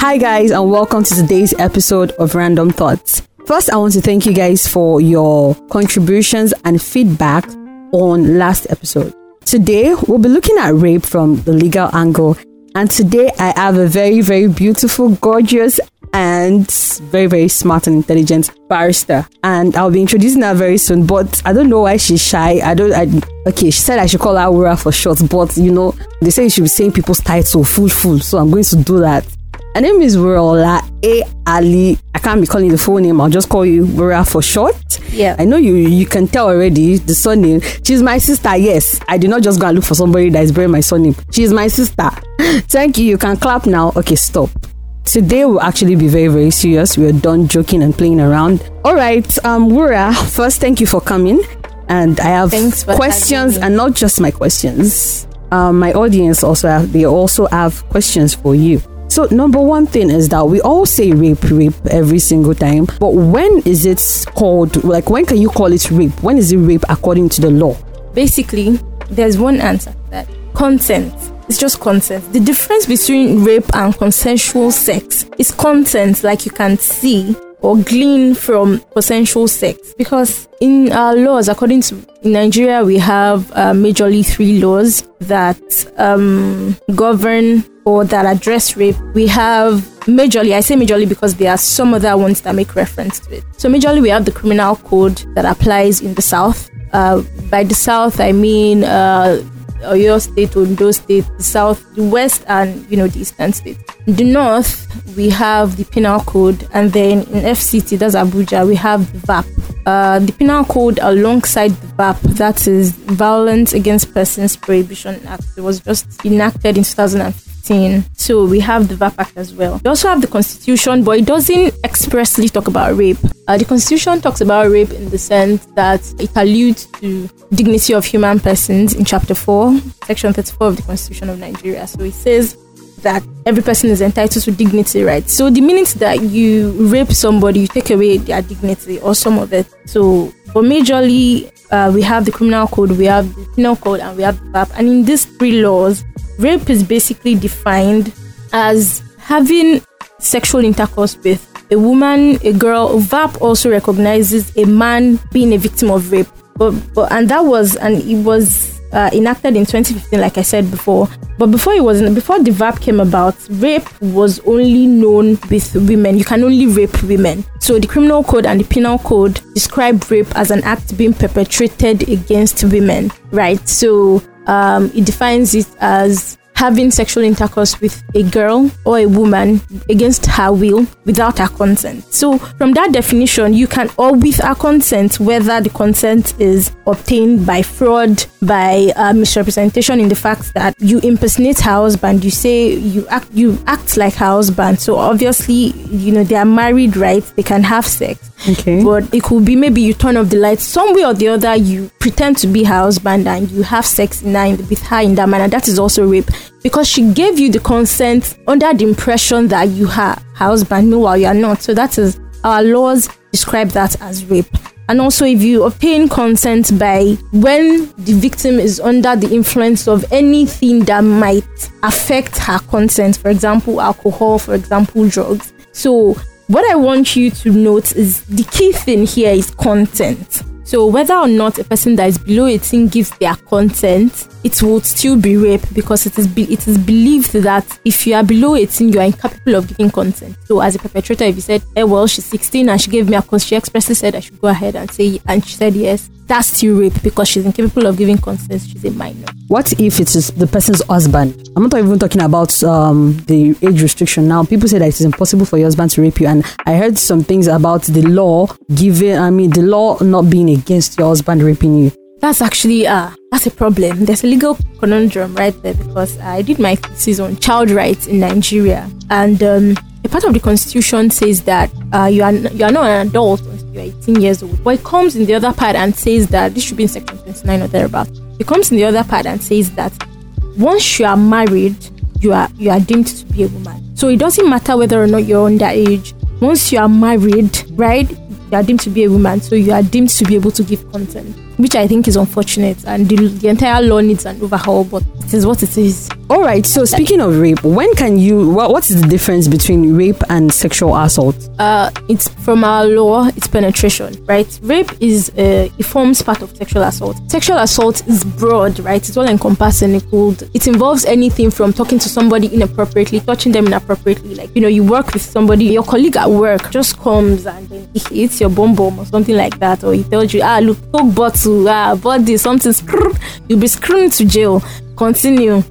Hi, guys, and welcome to today's episode of Random Thoughts. First, I want to thank you guys for your contributions and feedback on last episode. Today, we'll be looking at rape from the legal angle, and today I have a very, very beautiful, gorgeous, and very, very smart and intelligent barrister. And I'll be introducing her very soon, but I don't know why she's shy. I don't, I, okay, she said I should call her Wura for short, but you know, they say you should be saying people's title full, full, so I'm going to do that. Her name is Wurola A. Ali. I can't be calling the full name. I'll just call you Wura for short. Yeah. I know you you can tell already the surname. She's my sister, yes. I did not just go and look for somebody that is bearing my surname. She's my sister. Thank you. You can clap now. Okay, stop. Today will actually be very, very serious. We're done joking and playing around. All right, um, Wura, first thank you for coming. And I have questions and not just my questions. Um, my audience also have they also have questions for you. So number one thing is that we all say rape, rape every single time. But when is it called? Like when can you call it rape? When is it rape according to the law? Basically, there's one answer to that. Consent. It's just consent. The difference between rape and consensual sex is consent, like you can see or glean from consensual sex. Because in our laws, according to in Nigeria, we have uh, majorly three laws that um, govern or that address rape. We have majorly, I say majorly because there are some other ones that make reference to it. So, majorly, we have the criminal code that applies in the South. Uh, by the South, I mean uh, Oyo State, Ondo State, the South, the West, and you know the Eastern State. In the North, we have the Penal Code, and then in FCT, that's Abuja, we have the VAP. Uh, the Penal Code, alongside the VAP, that is Violence Against Persons Prohibition Act, it was just enacted in 2015. So we have the VAP Act as well. We also have the Constitution, but it doesn't expressly talk about rape. Uh, the Constitution talks about rape in the sense that it alludes to dignity of human persons in Chapter 4, Section 34 of the Constitution of Nigeria. So it says that every person is entitled to dignity, right? So the minute that you rape somebody, you take away their dignity or some of it. So, but majorly, uh, we have the criminal code, we have the penal code, and we have the VAP. And in these three laws, rape is basically defined as having sexual intercourse with a woman, a girl. VAP also recognizes a man being a victim of rape. But, but and that was and it was uh, enacted in 2015, like I said before. But before it was before the VAP came about, rape was only known with women. You can only rape women. So the criminal code and the penal code describe rape as an act being perpetrated against women, right? So um, it defines it as having sexual intercourse with a girl or a woman against her will without her consent. So, from that definition, you can, or with her consent, whether the consent is obtained by fraud, by uh, misrepresentation in the fact that you impersonate her husband, you say you act, you act like her husband. So obviously, you know they are married, right? They can have sex. Okay. But it could be maybe you turn off the lights some way or the other. You pretend to be her husband and you have sex in her, with her in that manner. That is also rape because she gave you the consent under the impression that you are her husband. Meanwhile, you are not. So that is our laws describe that as rape. And also, if you obtain consent by when the victim is under the influence of anything that might affect her consent, for example, alcohol, for example, drugs. So what I want you to note is the key thing here is consent. So whether or not a person that is below 18 gives their consent, it will still be rape because it is be- it is believed that if you are below 18, you are incapable of giving consent. So as a perpetrator, if you said, "Eh, well, she's 16 and she gave me a consent, she expressly said I should go ahead and say, and she said yes, that's still rape because she's incapable of giving consent. She's a minor. What if it is the person's husband? I'm not even talking about um, the age restriction now. People say that it is impossible for your husband to rape you, and I heard some things about the law giving. I mean, the law not being against your husband raping you. That's actually uh that's a problem. There's a legal conundrum right there because I did my thesis on child rights in Nigeria, and um, a part of the constitution says that uh, you are you are not an adult until you're 18 years old. But it comes in the other part and says that this should be in section 29 or thereabout. It comes in the other part and says that once you are married, you are you are deemed to be a woman. So it doesn't matter whether or not you're underage. Once you are married, right, you are deemed to be a woman, so you are deemed to be able to give consent. Which I think is unfortunate. And the, the entire law needs an overhaul, but it is what it is. All right. So speaking of rape, when can you? What, what is the difference between rape and sexual assault? Uh, it's from our law. It's penetration, right? Rape is uh, it forms part of sexual assault. Sexual assault is broad, right? It's all encompassing. It could, it involves anything from talking to somebody inappropriately, touching them inappropriately. Like you know, you work with somebody, your colleague at work just comes and then he hits your bum bum or something like that, or he tells you, ah, look, talk bottle, ah, body, something, you'll be screwed to jail continue.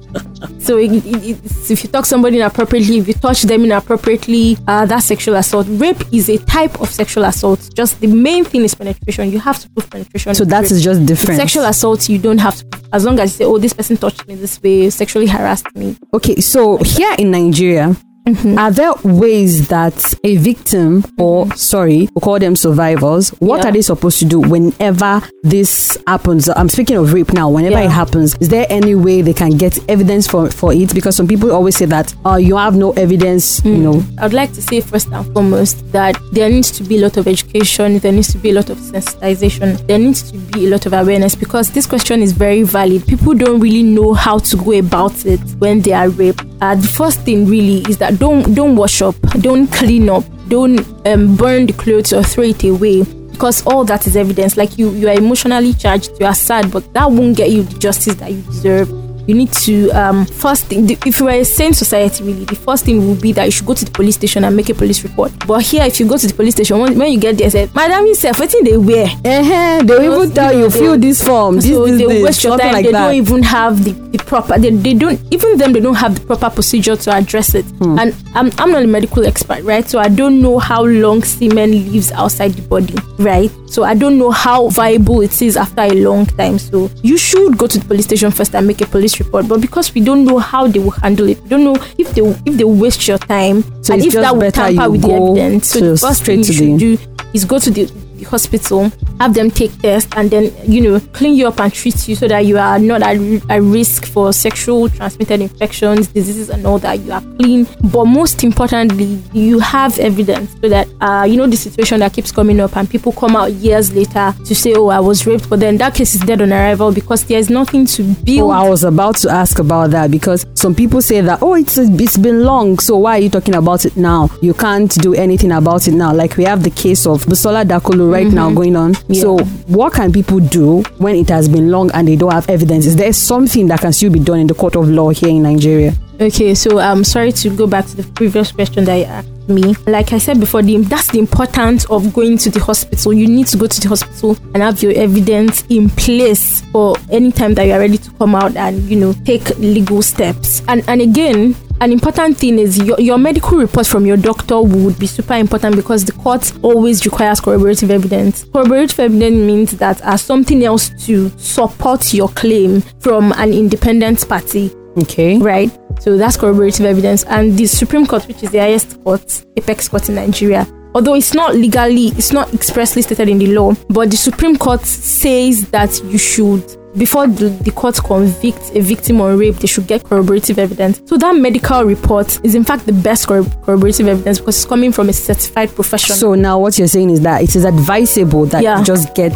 so it, it, if you talk somebody inappropriately, if you touch them inappropriately, uh, that's sexual assault. Rape is a type of sexual assault. Just the main thing is penetration. You have to prove penetration. So that is just different. Sexual assault, you don't have to. As long as you say, oh, this person touched me this way, sexually harassed me. Okay, so here in Nigeria, Mm-hmm. Are there ways that a victim, or sorry, we call them survivors, what yeah. are they supposed to do whenever this happens? I'm speaking of rape now. Whenever yeah. it happens, is there any way they can get evidence for, for it? Because some people always say that, oh, you have no evidence, mm. you know. I'd like to say first and foremost that there needs to be a lot of education, there needs to be a lot of sensitization, there needs to be a lot of awareness because this question is very valid. People don't really know how to go about it when they are raped. Uh, the first thing really is that don't don't wash up, don't clean up, don't um, burn the clothes or throw it away because all that is evidence. Like you, you are emotionally charged, you are sad, but that won't get you the justice that you deserve you need to um, first thing if you are a sane society really the first thing would be that you should go to the police station and make a police report. But here if you go to the police station when, when you get there say madam yourself wetin they wear? Uh-huh, they will even tell you fill this form. so this, they this, waste your time. like they that. don't even have the, the proper they, they don't even them they don't have the proper procedure to address it. Hmm. and I'm, I'm not a medical expert right? So i don't know how long semen lives outside the body right? So i don't know how viable it is after a long time. So you should go to the police station first and make a police report but because we don't know how they will handle it we don't know if they if they waste your time. So and if that will tamper with the evidence. So the first thing you should do is go to the the hospital, have them take tests, and then you know clean you up and treat you so that you are not at, at risk for sexual transmitted infections, diseases, and all that. You are clean, but most importantly, you have evidence so that uh, you know the situation that keeps coming up, and people come out years later to say, "Oh, I was raped," but then that case is dead on arrival because there is nothing to build. Oh, I was about to ask about that because some people say that, "Oh, it's it's been long, so why are you talking about it now? You can't do anything about it now." Like we have the case of Busola Dakolo right mm-hmm. now going on. Yeah. So, what can people do when it has been long and they don't have evidence? Is there something that can still be done in the court of law here in Nigeria? Okay, so I'm sorry to go back to the previous question that you asked me. Like I said before, the, that's the importance of going to the hospital. You need to go to the hospital and have your evidence in place for any time that you are ready to come out and you know take legal steps. And and again, an important thing is your, your medical report from your doctor would be super important because the court always requires corroborative evidence. Corroborative evidence means that as something else to support your claim from an independent party. Okay. Right? So that's corroborative evidence. And the Supreme Court, which is the highest court, apex court in Nigeria, although it's not legally, it's not expressly stated in the law, but the Supreme Court says that you should before the, the court convicts a victim on rape, they should get corroborative evidence. So that medical report is in fact the best corroborative evidence because it's coming from a certified professional. So now what you're saying is that it is advisable that yeah. you just get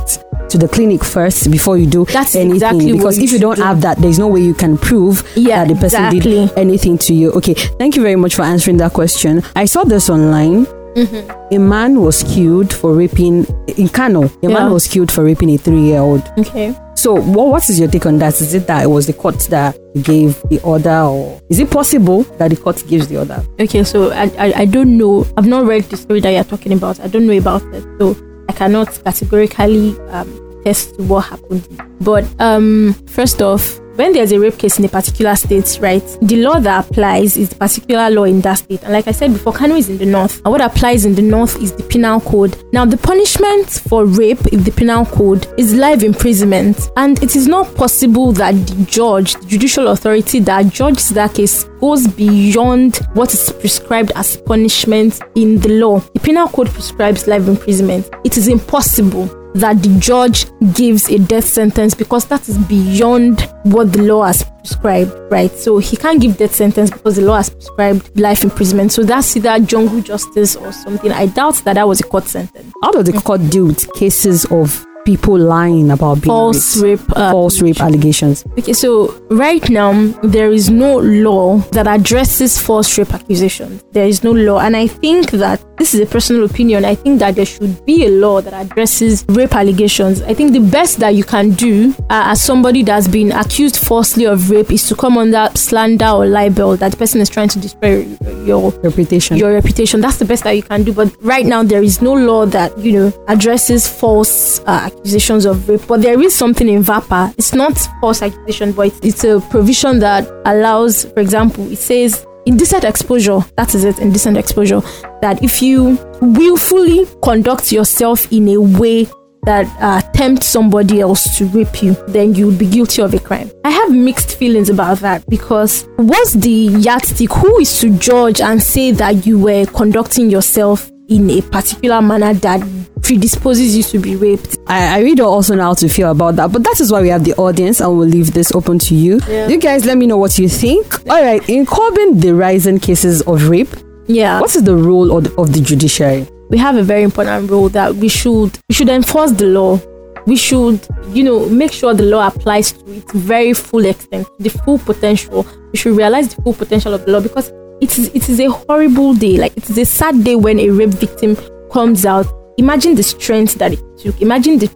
to the clinic first before you do That's anything. Exactly because if you don't do. have that, there's no way you can prove yeah, that the person exactly. did anything to you. Okay, thank you very much for answering that question. I saw this online. Mm-hmm. A man was killed for raping in Kano. A yeah. man was killed for raping a three-year-old. Okay. So, what, what is your take on that? Is it that it was the court that gave the order, or is it possible that the court gives the order? Okay, so I, I, I don't know. I've not read the story that you're talking about. I don't know about it, so I cannot categorically um, test what happened. But um, first off, when there's a rape case in a particular state, right, the law that applies is the particular law in that state. And like I said before, Kano is in the north. And what applies in the north is the penal code. Now, the punishment for rape in the penal code is life imprisonment. And it is not possible that the judge, the judicial authority that judges that case, goes beyond what is prescribed as punishment in the law. The penal code prescribes life imprisonment. It is impossible that the judge gives a death sentence because that is beyond what the law has prescribed, right? So he can't give death sentence because the law has prescribed life imprisonment. So that's either jungle justice or something. I doubt that that was a court sentence. How does the court deal with cases of people lying about being false raped? rape. Uh, false rape allegations. Okay, so right now there is no law that addresses false rape accusations. There is no law, and I think that this is a personal opinion. I think that there should be a law that addresses rape allegations. I think the best that you can do uh, as somebody that's been accused falsely of rape is to come under slander or libel that the person is trying to destroy your Reputation. your reputation. That's the best that you can do. But right now, there is no law that you know addresses false uh, accusations of rape. But there is something in VAPA. It's not false accusation, but it's, it's a provision that allows, for example, it says indecent exposure. That is it, indecent exposure. That if you willfully conduct yourself in a way that uh, tempt somebody else to rape you, then you would be guilty of a crime. I have mixed feelings about that because what's the yardstick? Who is to judge and say that you were conducting yourself in a particular manner that predisposes you to be raped? I, I really don't also know how to feel about that, but that is why we have the audience and we'll leave this open to you. Yeah. You guys let me know what you think. All right, in curbing the rising cases of rape, Yeah. what is the role of the, of the judiciary? we have a very important role that we should we should enforce the law. We should, you know, make sure the law applies to its very full extent, the full potential. We should realize the full potential of the law because it is it is a horrible day. Like it is a sad day when a rape victim comes out. Imagine the strength that it took. Imagine the,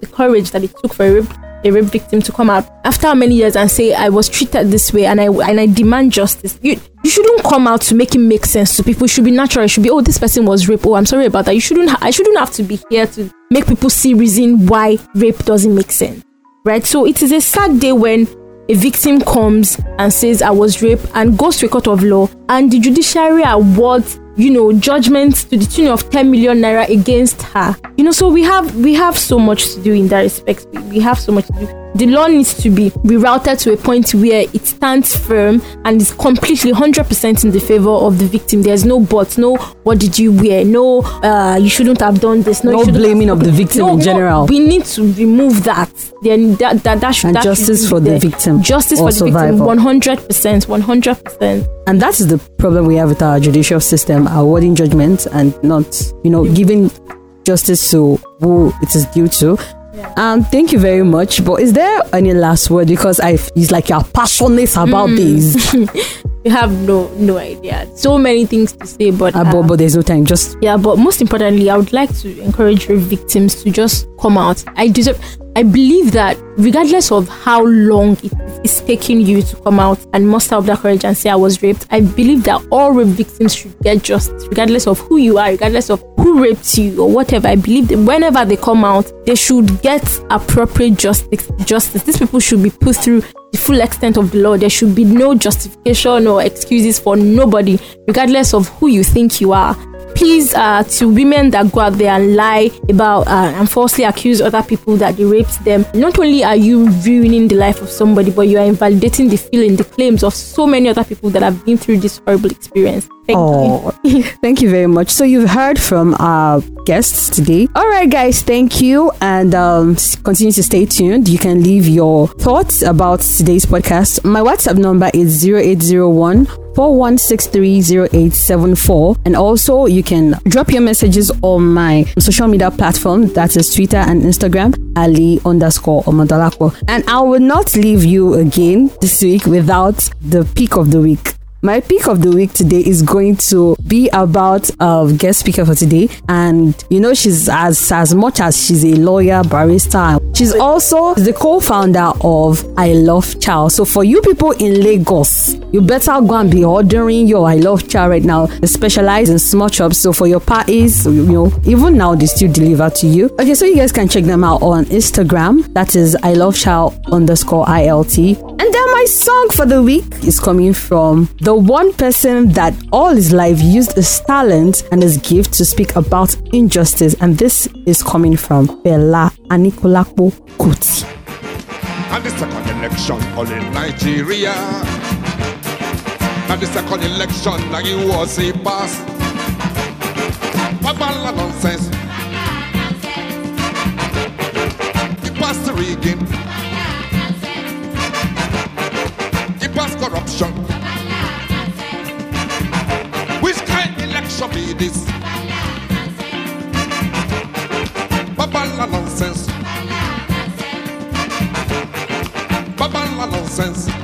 the, courage that it took for a rape a rape victim to come out after how many years and say I was treated this way and I and I demand justice. You you shouldn't come out to make it make sense to people. It should be natural. It should be oh this person was raped. Oh I'm sorry about that. You shouldn't ha- I shouldn't have to be here to make people see reason why rape doesn't make sense. Right? So it is a sad day when a victim comes and says I was raped and goes to a court of law. And the judiciary awards you know judgments to the tune of 10 million naira against her. You know so we have we have so much to do in that respect. We, we have so much to do the law needs to be rerouted to a point where it stands firm and is completely 100% in the favor of the victim. There's no but no what did you wear? No uh you shouldn't have done this. No, No blaming of the victim No, in general. we need to remove that. Then that that, that should And that should justice be for the victim justice or for the victim 100% 100% And that is the problem we have with our judicial system, awarding judgments and not, you know, giving justice to who it is due to. Um, thank you very much. But is there any last word? Because I, it's like you're passionate about Mm. this, you have no no idea so many things to say but uh, uh, but, but there's no time. Just yeah but most importantly i would like to encourage rape victims to just come out i deserve i believe that regardless of how long it is taking you to come out and muster up that courage and say i was raped i believe that all rape victims should get justice regardless of who you are regardless of who raped you or whatever i believe that whenever they come out they should get appropriate justice justice these people should be put through the full extent of the law. There should be no justification or excuses for nobody, regardless of who you think you are. Please, uh, to women that go out there and lie about uh, and falsely accuse other people that they raped them, not only are you ruining the life of somebody, but you are invalidating the feeling, the claims of so many other people that have been through this horrible experience. Thank Oh, you. thank you very much. So you've heard from our guests today. All right, guys, thank you, and um, continue to stay tuned. You can leave your thoughts about today's podcast. My WhatsApp number is 0801 41630874 and also you can drop your messages on my social media platform. That is twitter and instagram ali underscore omadalako and i will not leave you again this week without the peak of the week my pick of the week today is going to be about uh, guest speaker for today, and you know she's as as much as she's a lawyer, barrister. She's also the co-founder of I Love Child. So for you people in Lagos, you better go and be ordering your I Love Child right now. They specialize in small chops, so for your parties, you know, even now they still deliver to you. Okay, so you guys can check them out on Instagram. That is I Love Child underscore ilt. And then my song for the week is coming from the one person that all his life used his talent and his gift to speak about injustice. And this is coming from Fela Anikulapo Kuti. And the second election all in Nigeria. And the second election like it was a pass. Babala nonsense. He passed the rigging. Babala nonsense. Babala nonsense. Babala nonsense.